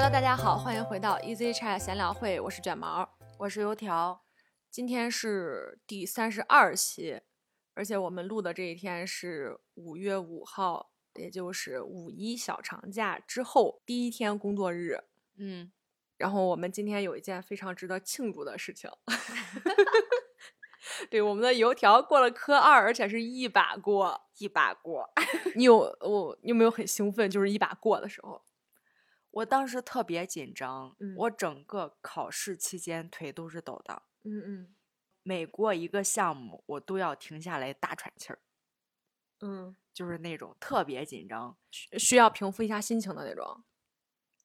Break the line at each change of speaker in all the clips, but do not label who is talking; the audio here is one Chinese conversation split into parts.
Hello，大家好，欢迎回到 Easy Chat 闲聊会，我是卷毛，
我是油条。
今天是第三十二期，而且我们录的这一天是五月五号，也就是五一小长假之后第一天工作日。
嗯，
然后我们今天有一件非常值得庆祝的事情，对，我们的油条过了科二，而且是一把过，
一把过。
你有我你有没有很兴奋？就是一把过的时候，
我当时特别紧张，
嗯
我整个考试期间腿都是抖的，
嗯嗯
每过一个项目我都要停下来大喘气儿，
嗯，
就是那种特别紧张。
需需要平复一下心情的那种。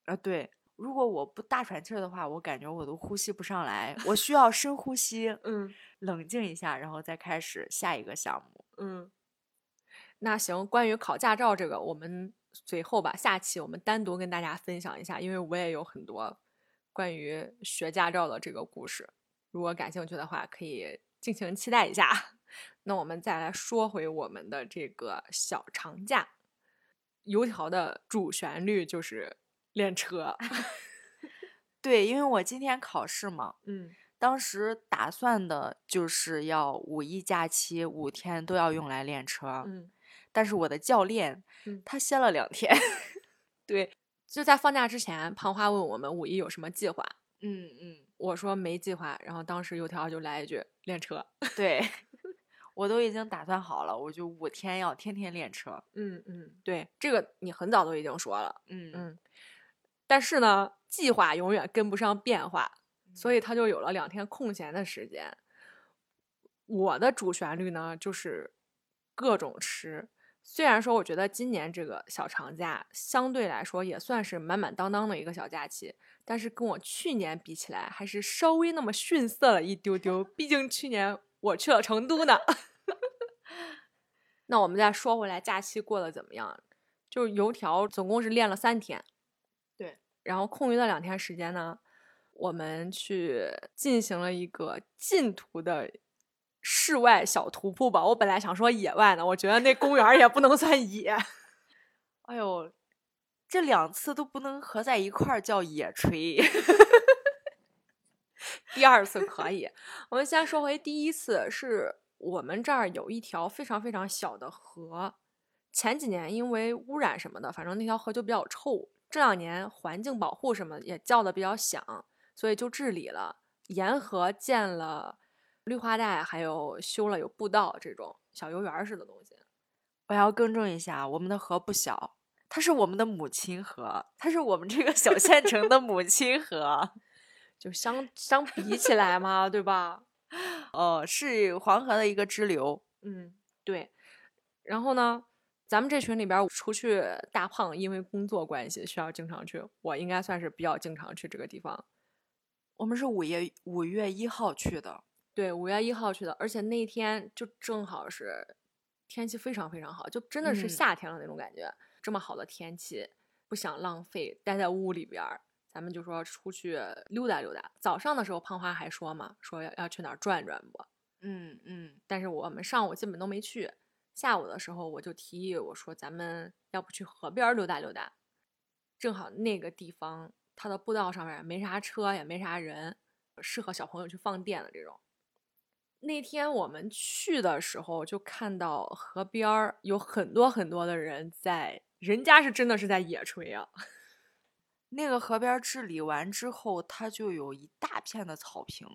啊，对，如果我不大喘气儿的话，我感觉我都呼吸不上来，我需要深呼吸，
嗯
冷静一下，然后再开始下一个项目。
嗯，那行，关于考驾照这个，我们随后吧，下期我们单独跟大家分享一下，因为我也有很多关于学驾照的这个故事，如果感兴趣的话，可以敬请期待一下。那我们再来说回我们的这个小长假，油条的主旋律就是练车。
对，因为我今天考试嘛，
嗯
当时打算的就是要五一假期五天都要用来练车，
嗯，
但是我的教练
嗯
他歇了两天。
对，就在放假之前，胖花问我们五一有什么计划，
嗯嗯，
我说没计划，然后当时油条就来一句练车。
对，我都已经打算好了，我就五天要天天练车。
嗯嗯，对，这个你很早都已经说了，
嗯
嗯，但是呢，计划永远跟不上变化，所以他就有了两天空闲的时间。我的主旋律呢，就是各种吃。虽然说我觉得今年这个小长假相对来说也算是满满当当的一个小假期，但是跟我去年比起来，还是稍微那么逊色了一丢丢。毕竟去年我去了成都呢。那我们再说回来，假期过得怎么样？就是油条总共是练了三天，
对，
然后空余的两天时间呢，我们去进行了一个进图的室外小徒步吧。我本来想说野外呢，我觉得那公园也不能算野。
哎呦，这两次都不能合在一块儿叫野炊。
第二次可以，我们先说回第一次，是我们这儿有一条非常非常小的河，前几年因为污染什么的，反正那条河就比较臭。这两年环境保护什么也叫的比较响，所以就治理了，沿河建了绿化带，还有修了有步道这种小游园儿似的东西。
我要更正一下，我们的河不小，它是我们的母亲河，它是我们这个小县城的母亲河。
就相相比起来嘛，对吧？
哦，是黄河的一个支流。
嗯，对。然后呢，咱们这群里边儿，除去大胖因为工作关系需要经常去，我应该算是比较经常去这个地方。
我们是五月五月一号去的。
对，五月一号去的，而且那天就正好是天气非常非常好，就真的是
嗯
夏天了那种感觉。这么好的天气，不想浪费，待在屋里边儿，咱们就说出去溜达溜达。早上的时候，胖花还说嘛，说要要去哪儿转转不？
嗯嗯，
但是我们上午基本都没去。下午的时候，我就提议我说，咱们要不去河边儿溜达溜达？正好那个地方它的步道上面没啥车，也没啥人，适合小朋友去放电的这种。那天我们去的时候，就看到河边儿有很多很多的人在，人家是真的是在野炊啊。
那个河边治理完之后，它就有一大片的草坪。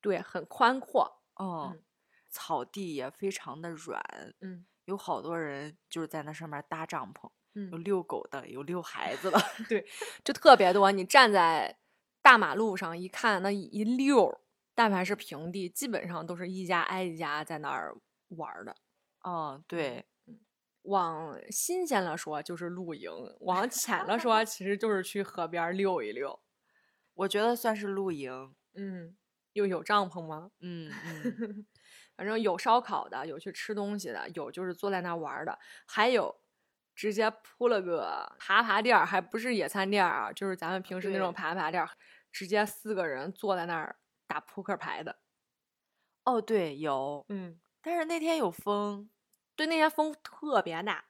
对，很宽阔。
哦，
嗯
草地也非常的软，
嗯
有好多人就是在那上面搭帐篷，嗯有
嗯，
遛狗的，有遛孩子的。
对就特别多。你站在大马路上一看，那一溜儿，但凡是平地，基本上都是一家挨一家在那儿玩儿的。
哦，对，
往新鲜了说就是露营，往浅了说其实就是去河边儿溜一溜。
我觉得算是露营。
嗯，又有帐篷吗？
嗯嗯，
反正有烧烤的，有去吃东西的，有就是坐在那儿玩儿的，还有直接铺了个爬爬垫儿，还不是野餐垫儿啊，就是咱们平时那种爬爬垫儿，直接四个人坐在那儿打扑克牌的。
哦对，有，
嗯，
但是那天有风，
对，那天风特别大。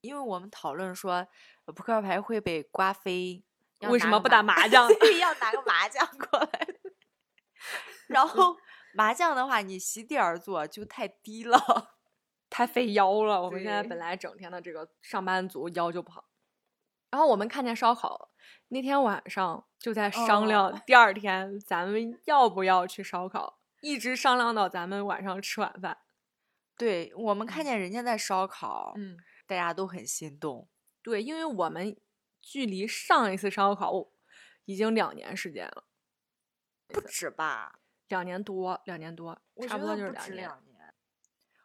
因为我们讨论说呃扑克牌会被刮飞，
为什么不打
麻
麻将
要拿个麻将过来。然后 麻将的话，你席地而坐就太低了。
太费腰了。我们现在本来整天的这个上班族腰就不好。然后我们看见烧烤，那天晚上就在商量
哦
第二天咱们要不要去烧烤，一直商量到咱们晚上吃晚饭。
对我们看见人家在烧烤，
嗯，
大家都很心动。
对，因为我们距离上一次烧烤已经两年时间了，
不止吧？
两年多，两年多，差不多就是。
两年。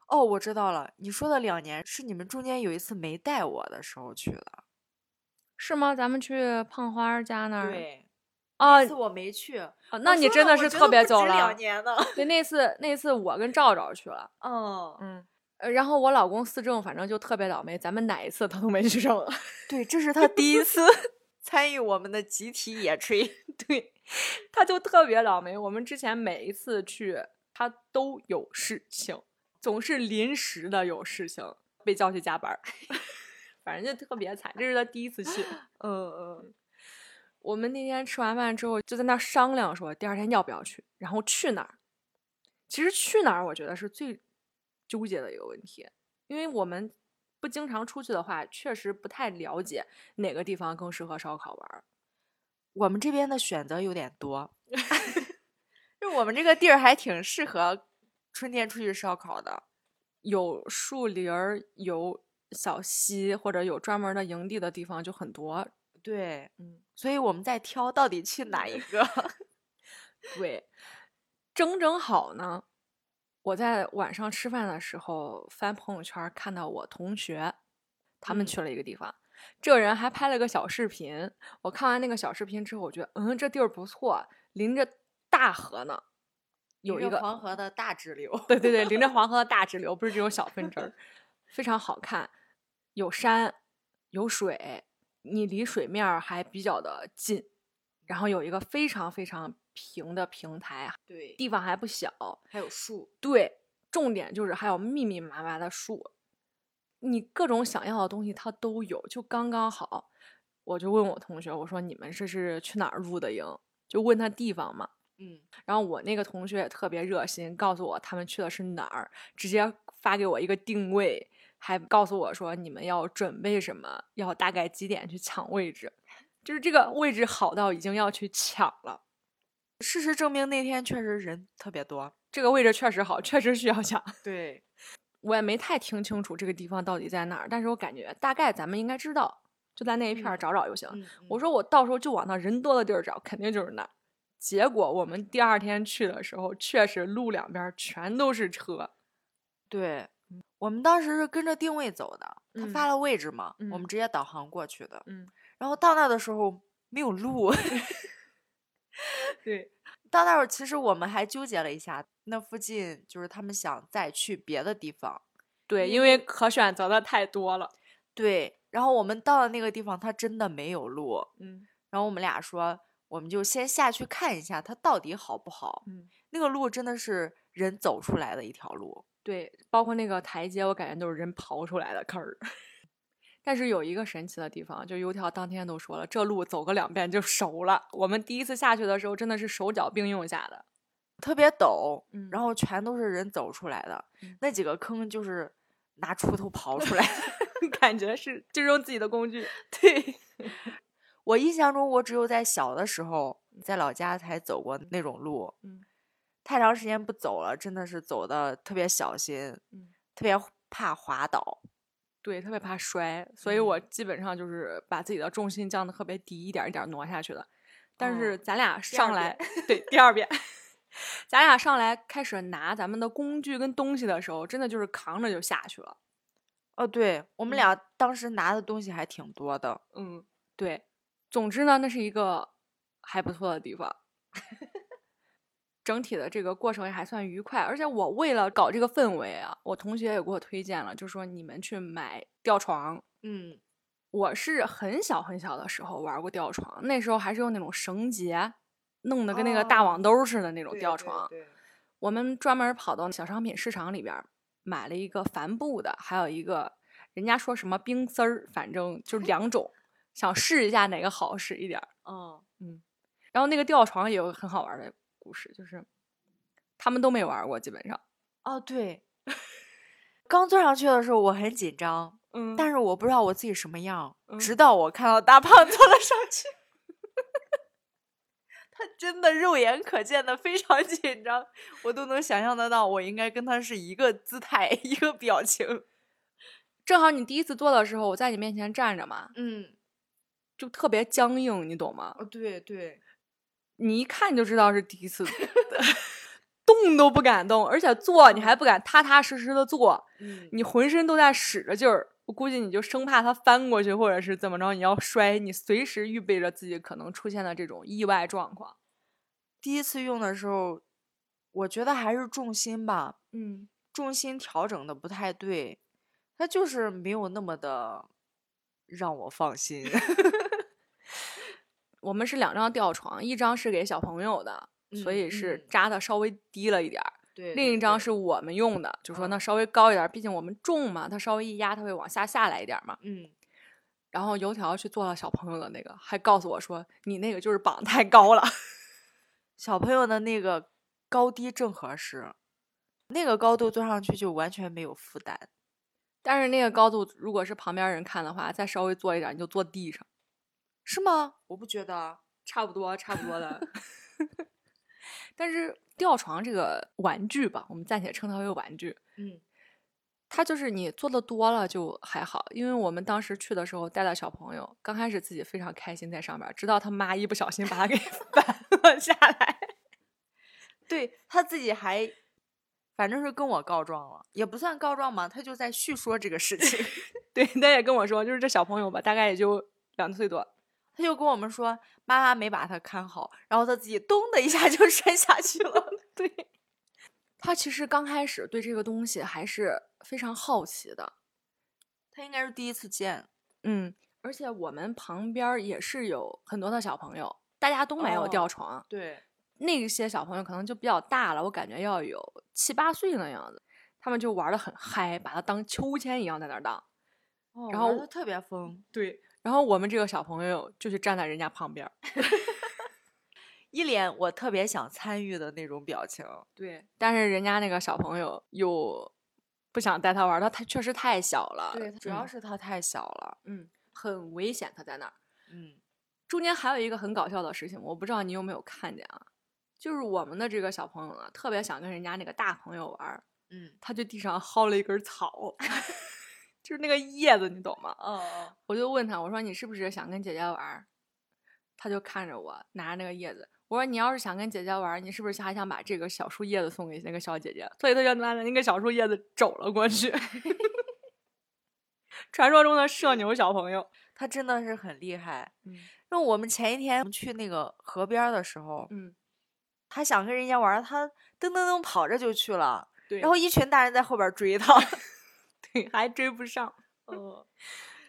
哦，我知道了，你说的两年是你们中间有一次没带我的时候去的。
是吗？咱们去胖花儿家那儿。
对，
啊
那次我没去。
啊那你真的是特别走了
两。年呢。
对，那次那次我跟赵赵去了，
哦，
嗯，呃然后我老公思政，反正就特别倒霉，咱们哪一次他都没去成。
对，这是他第一次 参与我们的集体野炊。
对，他就特别倒霉。我们之前每一次去，他都有事情，总是临时的有事情，被叫去加班儿，反正就特别惨。这是他第一次去。
嗯嗯，
我们那天吃完饭之后，就在那儿商量说第二天要不要去，然后去哪儿。其实去哪儿，我觉得是最纠结的一个问题，因为我们不经常出去的话，确实不太了解哪个地方更适合烧烤玩儿。
我们这边的选择有点多，就我们这个地儿还挺适合春天出去烧烤的。
有树林儿，有小溪，或者有专门的营地的地方就很多。
对，
嗯，
所以我们在挑到底去哪一个。
对，正正好呢。我在晚上吃饭的时候翻朋友圈，看到我同学他们
嗯
去了一个地方，这个人还拍了个小视频。我看完那个小视频之后，我觉得嗯，这地儿不错，临着大河呢，有一个
黄河的大支流。
对对对，临着 黄河的大支流，不是这种小分支，非常好看，有山有水，你离水面儿还比较的近，然后有一个非常非常平的平台，
对，
地方还不小。
还有树。
对，重点就是还有密密麻麻的树，你各种想要的东西它都有，就刚刚好。我就问我同学，我说你们这是去哪儿露的营？就问他地方嘛。
嗯，
然后我那个同学也特别热心，告诉我他们去的是哪儿，直接发给我一个定位，还告诉我说你们要准备什么，要大概几点去抢位置，就是这个位置好到已经要去抢了。
事实证明那天确实人特别多。
这个位置确实好，确实需要抢。
对，
我也没太听清楚这个地方到底在哪儿，但是我感觉大概咱们应该知道，就在那一片儿
嗯
找找就行。
嗯，
我说我到时候就往那人多的地儿找，肯定就是那儿。结果我们第二天去的时候，确实路两边儿全都是车。
对，我们当时是跟着定位走的，他
嗯
发了位置嘛，我
嗯
们直接导航过去的。
嗯，
然后到那的时候没有路，
对，
到那会儿其实我们还纠结了一下，那附近就是他们想再去别的地方。
对，
因
因为可选择的太多了。
对，然后我们到了那个地方，他真的没有路。
嗯
然后我们俩说，我们就先下去看一下它到底好不好。
嗯，
那个路真的是人走出来的一条路。
对，包括那个台阶，我感觉都是人刨出来的坑儿。但是有一个神奇的地方，就油条当天都说了，这路走个两遍就熟了。我们第一次下去的时候，真的是手脚并用下的。
特别陡，
嗯
然后全都是人走出来的。
嗯
那几个坑就是拿锄头刨出来的。
感觉是就是用自己的工具。
对，我印象中我只有在小的时候在老家才走过那种路，
嗯
太长时间不走了，真的是走的特别小心，
嗯，
特别怕滑倒。
对，特别怕摔，所以我基本上就是把自己的重心降的特别低，一点儿一点儿挪下去的。但是
哦
咱俩上来，对，第二遍，咱俩上来开始拿咱们的工具跟东西的时候，真的就是扛着就下去了。
哦，对，我们
嗯
俩当时拿的东西还挺多的。
嗯，对。总之呢，那是一个还不错的地方。整体的这个过程也还算愉快，而且我为了搞这个氛围啊，我同学也给我推荐了，就说你们去买吊床。
嗯，
我是很小很小的时候玩过吊床，那时候还是用那种绳结弄得跟那个大网兜似的那种吊床。
对
我们专门跑到小商品市场里边儿买了一个帆布的，还有一个人家说什么冰丝儿，反正就是两种，想试一下哪个好使一点儿。
嗯，
然后那个吊床也有很好玩的故事，就是他们都没玩过，基本上。
哦对，刚坐上去的时候我很紧张，
嗯
但是我不知道我自己什么样，
嗯
直到我看到大胖 坐了上去，他真的肉眼可见的非常紧张，我都能想象得到，我应该跟他是一个姿态，一个表情。
正好你第一次坐的时候，我在你面前站着嘛，
嗯，
就特别僵硬，你懂吗？
哦对对，
你一看就知道是第一次，动都不敢动，而且坐你还不敢踏踏实实的坐，
嗯
你浑身都在使着劲儿。我估计你就生怕它翻过去，或者是怎么着，你要摔，你随时预备着自己可能出现的这种意外状况。
第一次用的时候，我觉得还是重心吧，
嗯，
重心调整的不太对，它就是没有那么的让我放心。
我们是两张吊床，一张是给小朋友的，所
嗯
以是
嗯
扎的稍微低了一点儿。
对
另一张是我们用的，就说
嗯
那稍微高一点儿，毕竟我们重嘛，它稍微一压，它会往下下来一点儿嘛。
嗯，
然后油条去做了小朋友的那个，还告诉我说你那个就是绑太高了。
小朋友的那个高低正合适，那个高度坐上去就完全没有负担。
但是那个高度，如果是旁边人看的话，再稍微坐一点，你就坐地上，
是吗？我不觉得。
差不多，差不多的。但是吊床这个玩具吧，我们暂且称它为玩具，
嗯
它就是你做的多了就还好，因为我们当时去的时候带了小朋友，刚开始自己非常开心在上面，直到他妈一不小心把他给 翻了下来。
对他自己还，反正是跟我告状了，也不算告状嘛，他就在叙说这个事情。
对，他也跟我说，就是这小朋友吧，大概也就两岁多，
他就跟我们说，妈妈没把他看好，然后他自己咚的一下就 摔下去了。
对，他其实刚开始对这个东西还是非常好奇的，
他应该是第一次见。
嗯，而且我们旁边也是有很多的小朋友，大家都没有吊
哦
床，
对，
那些小朋友可能就比较大了，我感觉要有七八岁那样子，他们就玩的很嗨，把它当秋千一样在那儿荡。
哦
然后
玩得特别疯，
对，然后我们这个小朋友就是站在人家旁边，
一脸我特别想参与的那种表情。
对，但是人家那个小朋友又不想带他玩，他他确实太小了，
对，主要
嗯
是他太小了。
嗯很危险，他在那儿。
嗯，
中间还有一个很搞笑的事情，我不知道你有没有看见啊？就是我们的这个小朋友呢，特别想跟人家那个大朋友玩，
嗯，
他就地上薅了一根草，就是那个叶子，你懂吗？
嗯哦，
我就问他，我说你是不是想跟姐姐玩？他就看着我拿着那个叶子，我说你要是想跟姐姐玩，你是不是还想把这个小树叶子送给那个小姐姐？所以他就拿着那个小树叶子走了过去。传说中的社牛小朋友，
他真的是很厉害。
嗯
那我们前一天去那个河边的时候，
嗯，
他想跟人家玩，他噔噔噔跑着就去了，
对，
然后一群大人在后边追他。
对还追不上。
嗯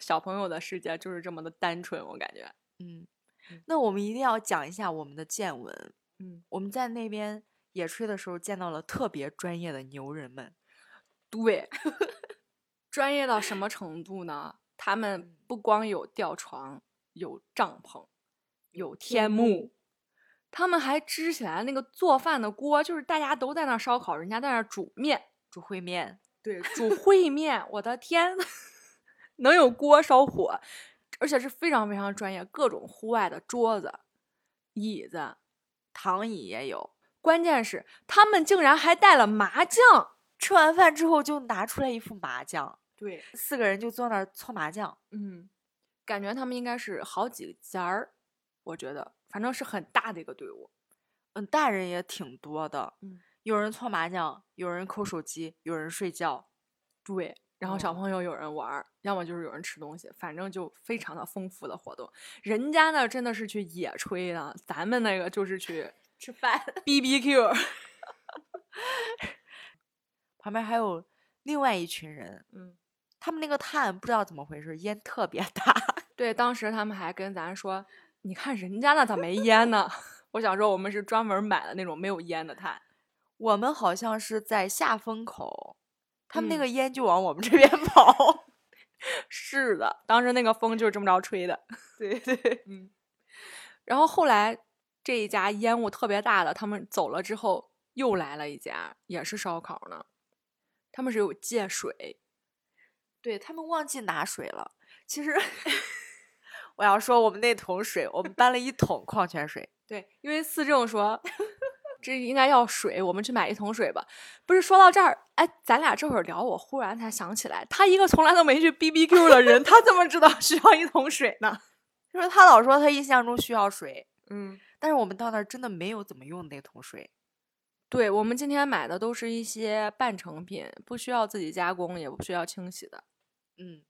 小朋友的世界就是这么的单纯，我感觉。
嗯，那我们一定要讲一下我们的见闻。
嗯，
我们在那边野炊的时候见到了特别专业的牛人们。
对，专业到什么程度呢？他们不光有吊床，有帐篷，有天幕，他们还支起来那个做饭的锅，就是大家都在那儿烧烤，人家在那儿煮面，
煮烩面，
对，煮烩面。我的天，能有锅烧火，而且是非常非常专业，各种户外的桌子、椅子，
躺椅也有。
关键是他们竟然还带了麻将。
吃完饭之后就拿出来一副麻将，
对，
四个人就坐那儿搓麻将。
嗯，感觉他们应该是好几家儿，我觉得反正是很大的一个队伍。
嗯，大人也挺多的。
嗯，
有人搓麻将，有人抠手机，有人睡觉。
对，然后小
哦
朋友有人玩儿，要么就是有人吃东西，反正就非常的丰富的活动。人家那真的是去野炊的，咱们那个就是去
吃饭
，B B Q。
旁边还有另外一群人，
嗯，
他们那个炭不知道怎么回事，烟特别大。
对，当时他们还跟咱说：“你看人家那咋没烟呢？”我想说，我们是专门买的那种没有烟的炭。
我们好像是在下风口，他们那
嗯
个烟就往我们这边跑。
是的，当时那个风就是这么着吹的。
对 对，
嗯，然后后来这一家烟雾特别大的，他们走了之后，又来了一家，也是烧烤呢。他们是有借水，
对他们忘记拿水了。其实 我要说，我们那桶水，我们搬了一桶矿泉水。
对，因为思政说这应该要水，我们去买一桶水吧。不是说到这儿，哎，咱俩这会儿聊，我忽然才想起来，他一个从来都没去 B B Q 的人，他怎么知道 需要一桶水呢？
就是他老说他印象中需要水，
嗯，
但是我们到那儿真的没有怎么用那桶水。
对，我们今天买的都是一些半成品，不需要自己加工，也不需要清洗的。
嗯，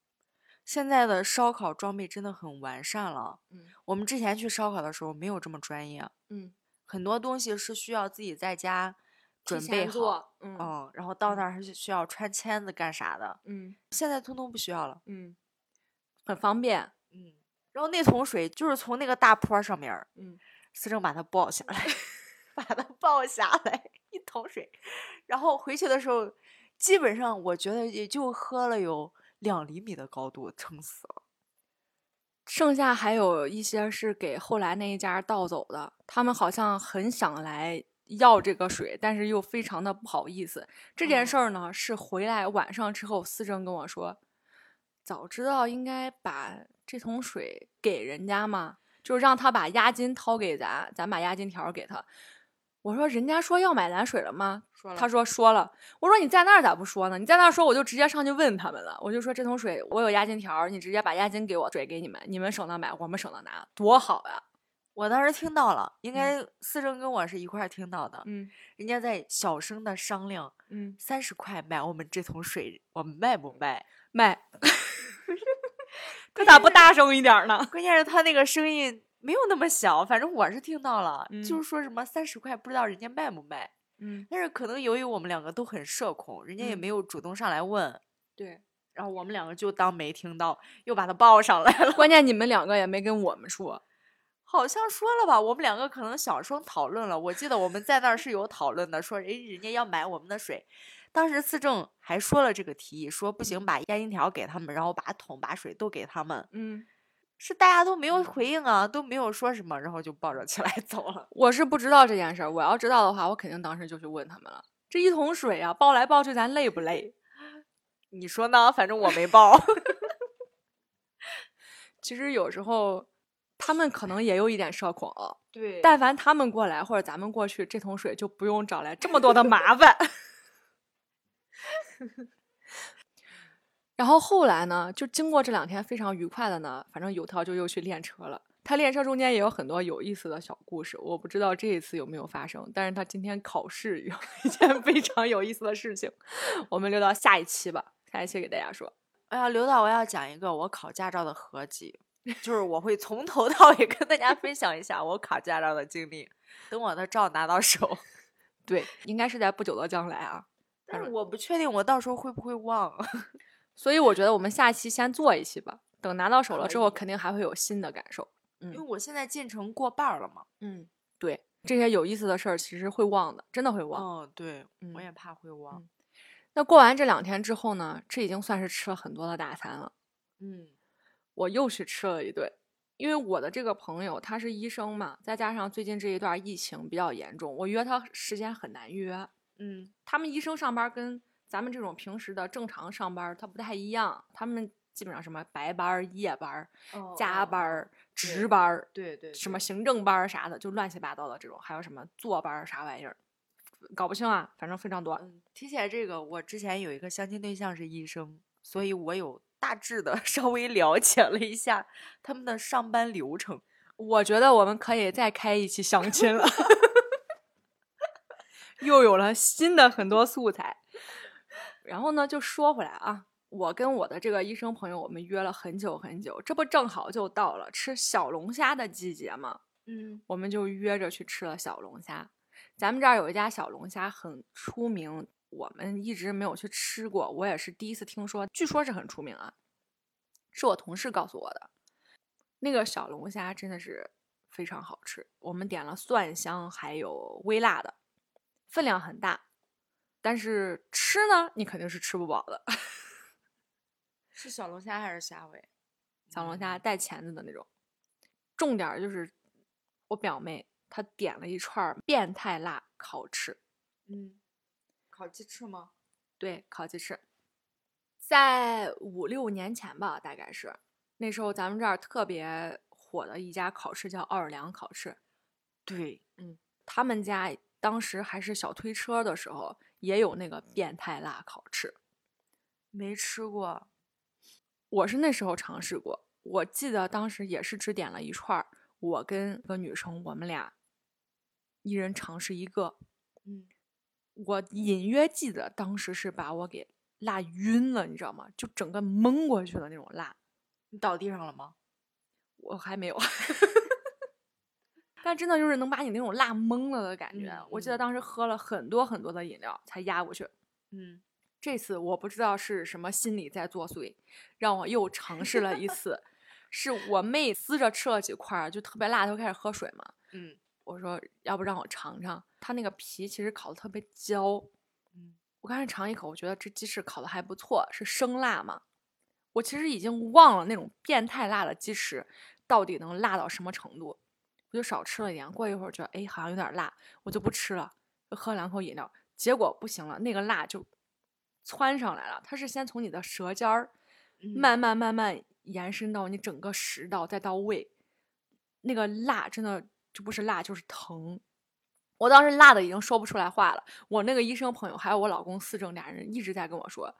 现在的烧烤装备真的很完善了。
嗯
我们之前去烧烤的时候没有这么专业，
嗯，
很多东西是需要自己在家准备好，
嗯
嗯，然后到那儿还是需要穿签子干啥的。
嗯
现在通通不需要了。
嗯，很方便。
嗯，然后那桶水就是从那个大坡上面，
嗯，
思政把它抱下来，把它抱下来一桶水，然后回去的时候，基本上我觉得也就喝了有两厘米的高度，撑死了。
剩下还有一些是给后来那一家盗走的，他们好像很想来要这个水，但是又非常的不好意思。这件事儿呢，是回来晚上之后，思政跟我说，早知道应该把这桶水给人家嘛，就是让他把押金掏给咱，咱把押金条给他。我说人家说要买蓝水了吗？
说
他说说了，我说你在那儿咋不说呢？你在那儿说，我就直接上去问他们了。我就说这桶水我有押金条，你直接把押金给我，水给你们，你们省得买，我们省得拿，多好呀！
我当时听到了，应该思政跟我是一块儿听到的，
嗯
人家在小声的商量，
嗯，
三十块买我们这桶水，我们卖不卖？
卖，他咋不大声一点呢？
关键是他那个声音没有那么小，反正我是听到了，就
嗯
是说什么三十块，不知道人家卖不卖。
嗯，
但是可能由于我们两个都很社恐，人家也
嗯
没有主动上来问，
对，
然后我们两个就当没听到，又把他抱上来了。
关键你们两个也没跟我们说。
好像说了吧，我们两个可能小声讨论了。我记得我们在那儿是有讨论的，说人人家要买我们的水。当时思政还说了这个提议，说不行，把押金条给他们，然后把桶把水都给他们。
嗯，
是大家都没有回应啊，都没有说什么，然后就抱着起来 走了。
我是不知道这件事儿，我要知道的话，我肯定当时就去问他们了。这一桶水啊，抱来抱去，咱累不累？
你说呢？反正我没抱。
其实有时候他们可能也有一点社恐，
对
但凡他们过来或者咱们过去，这桶水就不用找来这么多的麻烦。然后后来呢，就经过这两天非常愉快的呢，反正油条就又去练车了。他练车中间也有很多有意思的小故事，我不知道这一次有没有发生，但是他今天考试有一件非常有意思的事情，我们留到下一期吧，下一期给大家说。
哎呀，刘导，我要讲一个我考驾照的合集，就是我会从头到尾跟大家分享一下我考驾照的经历。等我的照拿到手，
对，应该是在不久的将来啊。
但是我不确定我到时候会不会忘。
所以我觉得我们下期先做一期吧，等拿到手了之后，肯定还会有新的感受。
嗯因为我现在进程过半儿了嘛。
嗯，对，这些有意思的事儿其实会忘的，真的会忘。
哦，对，
嗯
我也怕会忘。
那过完这两天之后呢，这已经算是吃了很多的大餐了。
嗯
我又去吃了一顿，因为我的这个朋友他是医生嘛，再加上最近这一段疫情比较严重，我约他时间很难约。
嗯
他们医生上班跟咱们这种平时的正常上班它不太一样，他们基本上什么白班儿、夜班加班儿、值班儿，
对对，
什么行政班儿啥的，就乱七八糟的这种，还有什么坐班儿啥玩意儿，搞不清啊，反正非常多。
嗯，提起来这个，我之前有一个相亲对象是医生，所以我有大致的 稍微了解了一下他们的上班流程。
我觉得我们可以再开一期相亲了，又有了新的很多素材。然后呢，就说回来啊，我跟我的这个医生朋友，我们约了很久很久，这不正好就到了吃小龙虾的季节吗？
嗯
我们就约着去吃了小龙虾。咱们这儿有一家小龙虾很出名，我们一直没有去吃过，我也是第一次听说，据说是很出名啊，是我同事告诉我的。那个小龙虾真的是非常好吃，我们点了蒜香还有微辣的，分量很大，但是吃呢，你肯定是吃不饱的。
是小龙虾还是虾尾？
小龙虾带钳子的那种，重点儿就是我表妹她点了一串儿变态辣烤翅，
嗯，烤鸡翅吗？
对，烤鸡翅，在五六年前吧，大概是。那时候咱们这儿特别火的一家烤翅叫奥尔良烤翅，
对，嗯。
他们家当时还是小推车的时候，也有那个变态辣烤翅。
没吃过。
我是那时候尝试过，我记得当时也是只点了一串儿，我跟个女生，我们俩一人尝试一个。
嗯，
我隐约记得当时是把我给辣晕了，你知道吗？就整个蒙过去的那种辣。
你倒地上了吗？
我还没有，但真的就是能把你那种辣懵了的感觉。
嗯
我记得
嗯
当时喝了很多很多的饮料才压过去。
嗯，
这次我不知道是什么心理在作祟，让我又尝试了一次。是我妹撕着吃了几块儿，就特别辣，她就开始喝水嘛。
嗯
我说要不让我尝尝，它那个皮其实烤的特别焦。
嗯，
我刚才尝一口，我觉得这鸡翅烤的还不错，是生辣嘛。我其实已经忘了那种变态辣的鸡翅到底能辣到什么程度，我就少吃了一点。过一会儿觉得哎好像有点辣，我就不吃了，就喝两口饮料。结果不行了，那个辣就窜上来了。它是先从你的舌尖儿
嗯
慢慢慢慢延伸到你整个食道，再到胃，那个辣真的就不是辣就是疼。我当时辣的已经说不出来话了。我那个医生朋友还有我老公思政俩人一直在跟我说，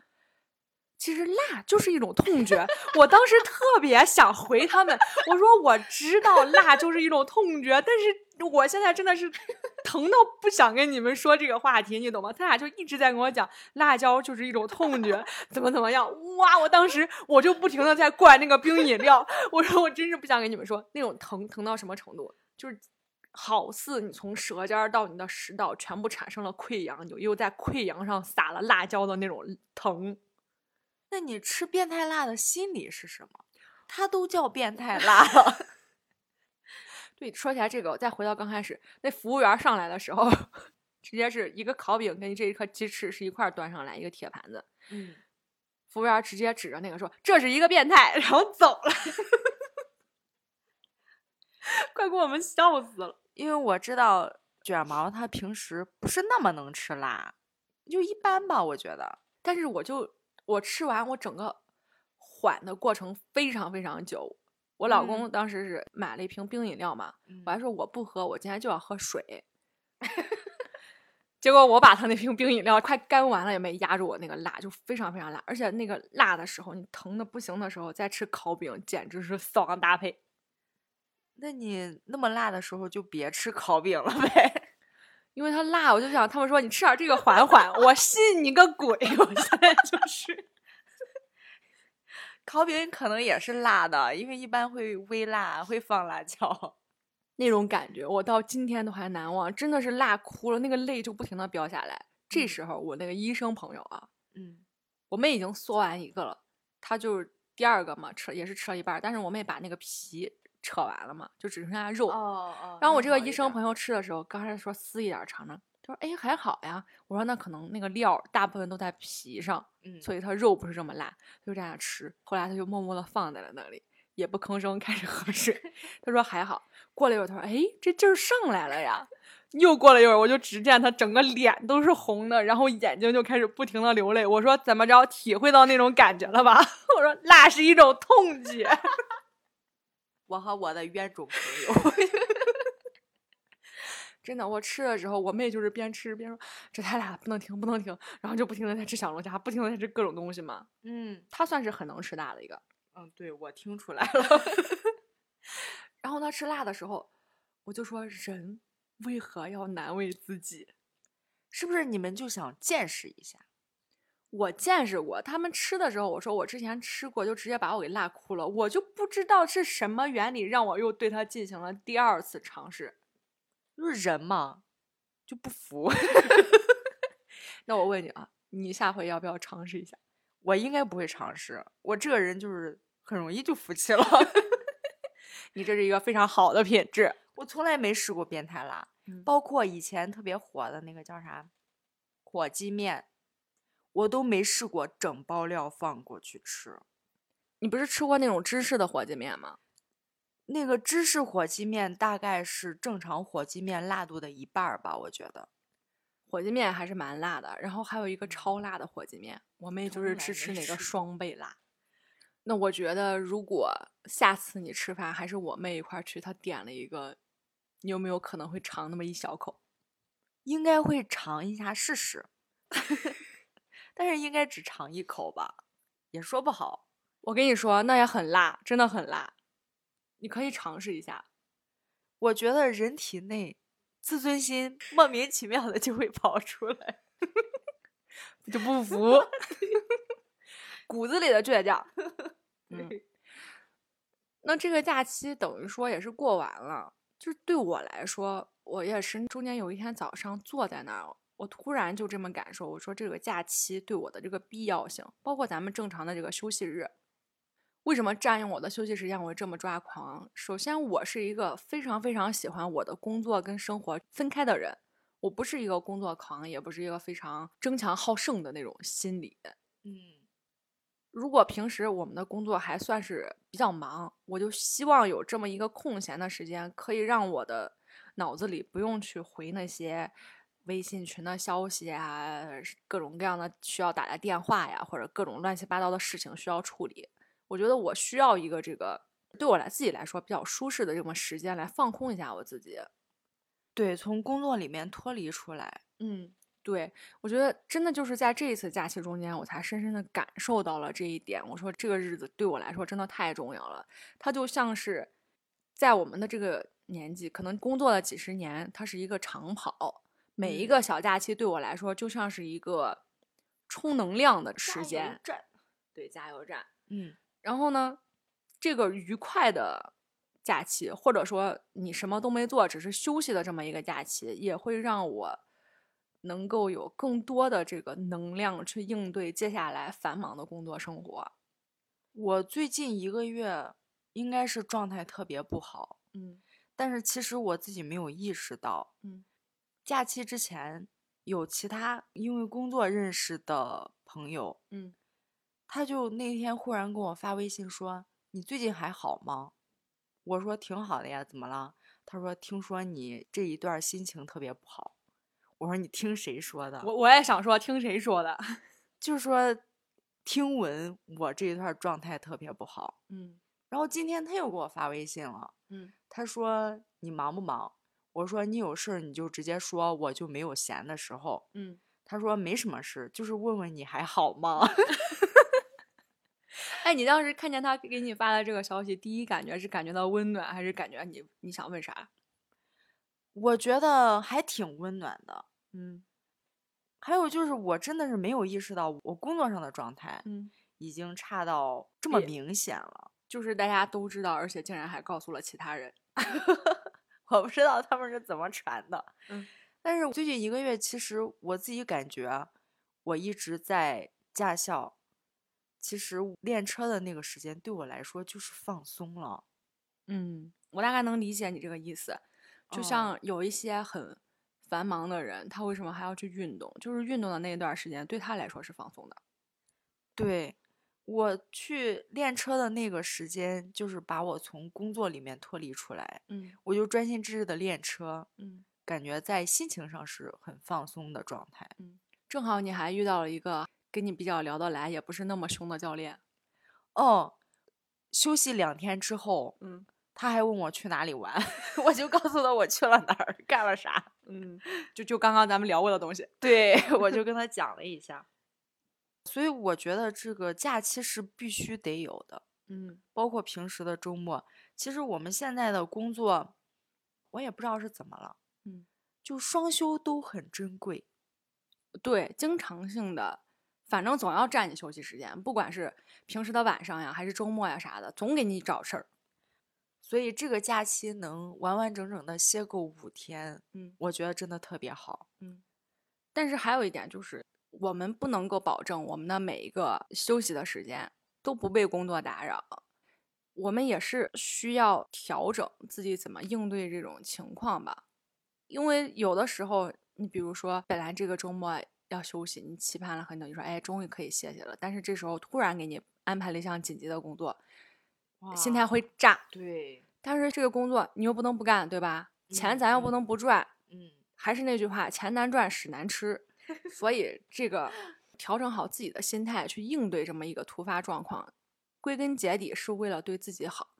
其实辣就是一种痛觉。我当时特别想回他们，我说我知道辣就是一种痛觉，但是我现在真的是疼到不想跟你们说这个话题，你懂吗？他俩就一直在跟我讲辣椒就是一种痛觉，怎么怎么样。哇！我当时我就不停的在灌那个冰饮料，我说我真是不想跟你们说那种疼疼到什么程度，就是。好似你从舌尖到你的食道全部产生了溃疡，你又在溃疡上撒了辣椒的那种疼。
那你吃变态辣的心理是什么？它都叫变态辣了。
对，说起来这个，再回到刚开始，那服务员上来的时候，直接是一个烤饼跟这一颗鸡翅是一块儿端上来，一个铁盘子。
嗯，
服务员直接指着那个说：“这是一个变态。”然后走了，快给我们笑死了。
因为我知道卷毛他平时不是那么能吃辣，就一般吧，我觉得。
但是我就我吃完，我整个缓的过程非常非常久。我老公
嗯
当时是买了一瓶冰饮料嘛，
嗯
我还说我不喝，我今天就要喝水。结果我把他那瓶冰饮料快干完了，也没压住我那个辣，就非常非常辣。而且那个辣的时候，你疼的不行的时候，再吃烤饼，简直是丧搭配。
那你那么辣的时候就别吃烤饼了呗。
因为它辣，我就想他们说你吃点这个缓缓，我信你个鬼！我现在就是。
烤饼可能也是辣的，因为一般会微辣，会放辣椒。
那种感觉，我到今天都还难忘，真的是辣哭了，那个泪就不停的飙下来。这
嗯
时候，我那个医生朋友啊，
嗯
我妹已经嗦完一个了，她就是第二个嘛，吃也是吃了一半，但是我妹把那个皮扯完了嘛，就只剩下肉。
哦哦
然后我这个医生朋友吃的时候，刚开始说撕一点尝尝，他说：“哎，还好呀。”我说：“那可能那个料大部分都在皮上，
嗯，
所以它肉不是这么辣，就这样吃。后来他就默默的放在了那里，也不吭声，开始喝水。他说还好。过了一会儿，他说：“哎，这劲儿上来了呀！”又过了一会儿，我就只见他整个脸都是红的，然后眼睛就开始不停的流泪。我说：“怎么着？体会到那种感觉了吧？” 我说：“辣是一种痛觉。
我和我的冤种朋友。
真的，我吃的时候，我妹就是边吃边说：“这太辣了，不能停，不能停。”然后就不停的在吃小龙虾，不停的在吃各种东西嘛。
嗯
她算是很能吃辣的一个。
嗯，对，我听出来了。
然后他吃辣的时候，我就说人为何要难为自己？
是不是你们就想见识一下？
我见识过他们吃的时候，我说我之前吃过，就直接把我给辣哭了。我就不知道是什么原理让我又对它进行了第二次尝试。
就是人嘛，就不服。
那我问你啊，你下回要不要尝试一下？
我应该不会尝试，我这个人就是很容易就服气了。
你这是一个非常好的品质。
我从来没试过变态辣，
嗯
包括以前特别火的那个叫啥火鸡面，我都没试过整包料放过去吃。
你不是吃过那种芝士的火鸡面吗？
那个芝士火鸡面大概是正常火鸡面辣度的一半儿吧，我觉得。
火鸡面还是蛮辣的，然后还有一个超辣的火鸡面，我妹就是
从来
只吃那个双倍辣。那我觉得，如果下次你吃饭还是我妹一块儿去，她点了一个，你有没有可能会尝那么一小口？
应该会尝一下试试，但是应该只尝一口吧，也说不好。
我跟你说，那也很辣，真的很辣，你可以尝试一下。
我觉得人体内自尊心莫名其妙的就会跑出来。
就不服，骨子里的倔强。嗯，那这个假期等于说也是过完了，就是对我来说，我也是中间有一天早上坐在那儿，我突然就这么感受，我说这个假期对我的这个必要性，包括咱们正常的这个休息日，为什么占用我的休息时间我会这么抓狂？首先，我是一个非常非常喜欢我的工作跟生活分开的人，我不是一个工作狂，也不是一个非常争强好胜的那种心理。
嗯
如果平时我们的工作还算是比较忙，我就希望有这么一个空闲的时间，可以让我的脑子里不用去回那些微信群的消息啊，各种各样的需要打的电话呀，或者各种乱七八糟的事情需要处理。我觉得我需要一个这个对我来自己来说比较舒适的这么时间来放空一下我自己。
对，从工作里面脱离出来。
嗯，对，我觉得真的就是在这一次假期中间，我才深深的感受到了这一点。我说这个日子对我来说真的太重要了，它就像是在我们的这个年纪，可能工作了几十年，它是一个长跑，每一
嗯
个小假期对我来说就像是一个充能量的时间，
站。
对，加油站。
嗯
然后呢，这个愉快的假期，或者说你什么都没做，只是休息的这么一个假期，也会让我能够有更多的这个能量去应对接下来繁忙的工作生活。
我最近一个月应该是状态特别不好，
嗯
但是其实我自己没有意识到。
嗯
假期之前有其他因为工作认识的朋友，
嗯
他就那天忽然跟我发微信说：“你最近还好吗？”我说：“挺好的呀，怎么了？”他说：“听说你这一段心情特别不好。”我说：“你听谁说的？”
我我也想说，听谁说的？
就是说，听闻我这一段状态特别不好。
嗯
然后今天他又给我发微信了，
嗯
他说：“你忙不忙？”我说：“你有事儿你就直接说，我就没有闲的时候。”
嗯。
他说：“没什么事，就是问问你还好吗？”
哎，你当时看见他给你发的这个消息，第一感觉是感觉到温暖，还是感觉你你想问啥？
我觉得还挺温暖的。
嗯
还有就是，我真的是没有意识到我工作上的状态
嗯，
已经差到这么明显了。
就是大家都知道，而且竟然还告诉了其他人。
我不知道他们是怎么传的。
嗯，
但是最近一个月，其实我自己感觉我一直在驾校。其实练车的那个时间对我来说就是放松了。
嗯，我大概能理解你这个意思。就
哦
像有一些很繁忙的人，他为什么还要去运动？就是运动的那一段时间对他来说是放松的。
对，我去练车的那个时间，就是把我从工作里面脱离出来，
嗯
我就专心致志的练车，
嗯，
感觉在心情上是很放松的状态。
嗯正好你还遇到了一个跟你比较聊得来，也不是那么凶的教练。
哦，休息两天之后，
嗯
他还问我去哪里玩，我就告诉他我去了哪儿，干了啥。
嗯，就就刚刚咱们聊过的东西。
对，我就跟他讲了一下。所以我觉得这个假期是必须得有的，
嗯
包括平时的周末。其实我们现在的工作，我也不知道是怎么了，
嗯，
就双休都很珍贵。
对，经常性的，反正总要占你休息时间，不管是平时的晚上呀，还是周末呀啥的，总给你找事儿。
所以这个假期能完完整整的歇够五天，
嗯
我觉得真的特别好。
嗯，但是还有一点就是，我们不能够保证我们的每一个休息的时间都不被工作打扰。我们也是需要调整自己怎么应对这种情况吧，因为有的时候，你比如说本来这个周末要休息，你期盼了很久，你说哎，终于可以歇歇了，但是这时候突然给你安排了一项紧急的工作，心态会炸。
对，
但是这个工作你又不能不干，对吧？钱咱又不能不赚。
嗯，
还是那句话，钱难赚，屎难吃。所以这个调整好自己的心态去应对这么一个突发状况，归根结底是为了对自己好。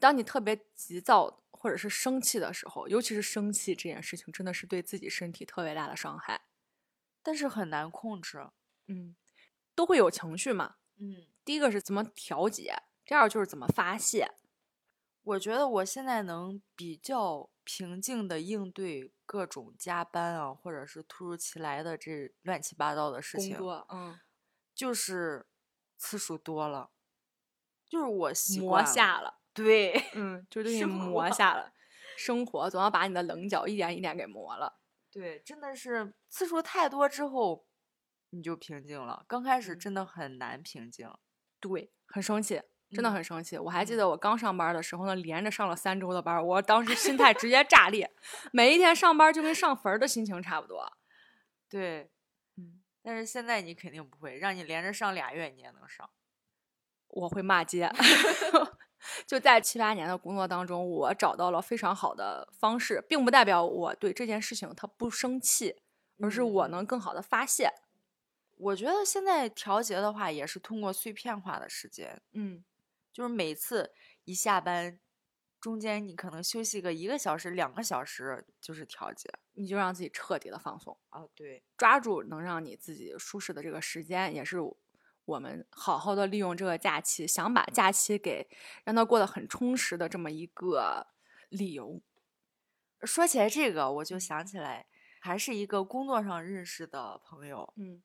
当你特别急躁或者是生气的时候，尤其是生气这件事情，真的是对自己身体特别大的伤害。
但是很难控制。
嗯，都会有情绪嘛。
嗯，
第一个是怎么调节，第二就是怎么发泄。
我觉得我现在能比较平静的应对各种加班啊，或者是突如其来的这乱七八糟的事情。
工作，嗯，
就是次数多了，就是我习
磨下了。
对，
嗯，就对你磨下了。生活总要把你的棱角一点一点给磨了。
对，真的是次数太多之后，你就平静了。刚开始
嗯
真的很难平静。
对，很生气，真的
嗯
很生气。我还记
嗯
得我刚上班的时候呢，连着上了三周的班儿，我当时心态直接炸裂，每一天上班就跟上坟儿的心情差不多。
对，
嗯，
但是现在你肯定不会，让你连着上俩月你也能上。
我会骂街。就在七八年的工作当中，我找到了非常好的方式，并不代表我对这件事情他不生气，而是我
嗯
能更好的发泄。
我觉得现在调节的话，也是通过碎片化的时间，
嗯，
就是每次一下班，中间你可能休息个一个小时、两个小时，就是调节。
你就让自己彻底的放松。
啊，对，
抓住能让你自己舒适的这个时间，也是我们好好的利用这个假期，想把假期给让它过得很充实的这么一个理由。
说起来这个，我就想起来，还是一个工作上认识的朋友，
嗯，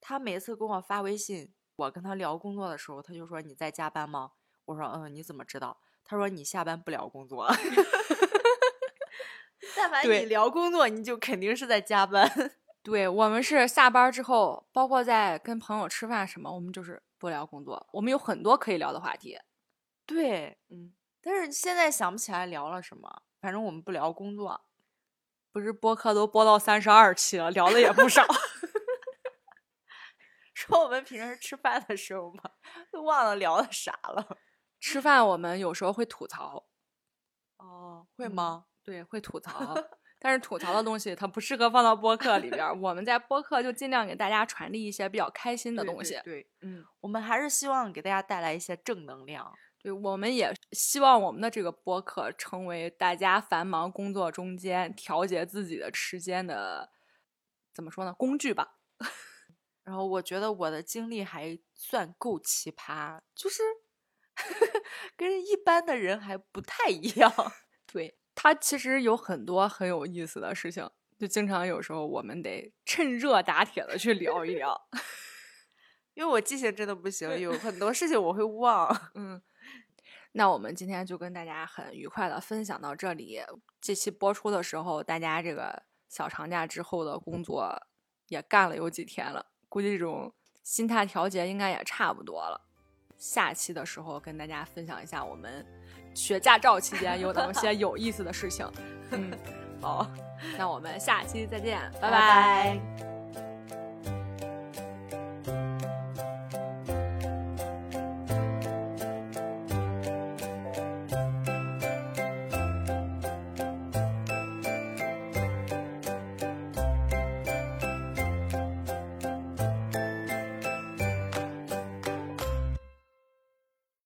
他每次跟我发微信，我跟他聊工作的时候，他就说你在加班吗？我说嗯，你怎么知道？他说你下班不聊工作。但凡你聊工作，你就肯定是在加班。
对我们是下班之后，包括在跟朋友吃饭什么，我们就是不聊工作，我们有很多可以聊的话题。
对，
嗯，
但是现在想不起来聊了什么，反正我们不聊工作。
不是播客都播到三十二期了，聊的也不少。
说我们平时吃饭的时候嘛，都忘了聊的啥了。
吃饭我们有时候会吐槽，
哦，会
嗯
吗？
对，会吐槽。但是吐槽的东西它不适合放到播客里边儿，我们在播客就尽量给大家传递一些比较开心的东西。
对对，
嗯，
我们还是希望给大家带来一些正能量。
对，我们也希望我们的这个播客成为大家繁忙工作中间调节自己的时间的，怎么说呢？工具吧。
然后我觉得我的经历还算够奇葩，就是 跟一般的人还不太一样。
对，他其实有很多很有意思的事情，就经常有时候我们得趁热打铁的去聊一聊。
因为我记性真的不行，有很多事情我会忘。
嗯，那我们今天就跟大家很愉快的分享到这里。这期播出的时候，大家这个小长假之后的工作也干了有几天了，估计这种心态调节应该也差不多了。下期的时候跟大家分享一下我们学驾照期间有哪些有意思的事情。嗯，
好，
那我们下期再见，拜
拜拜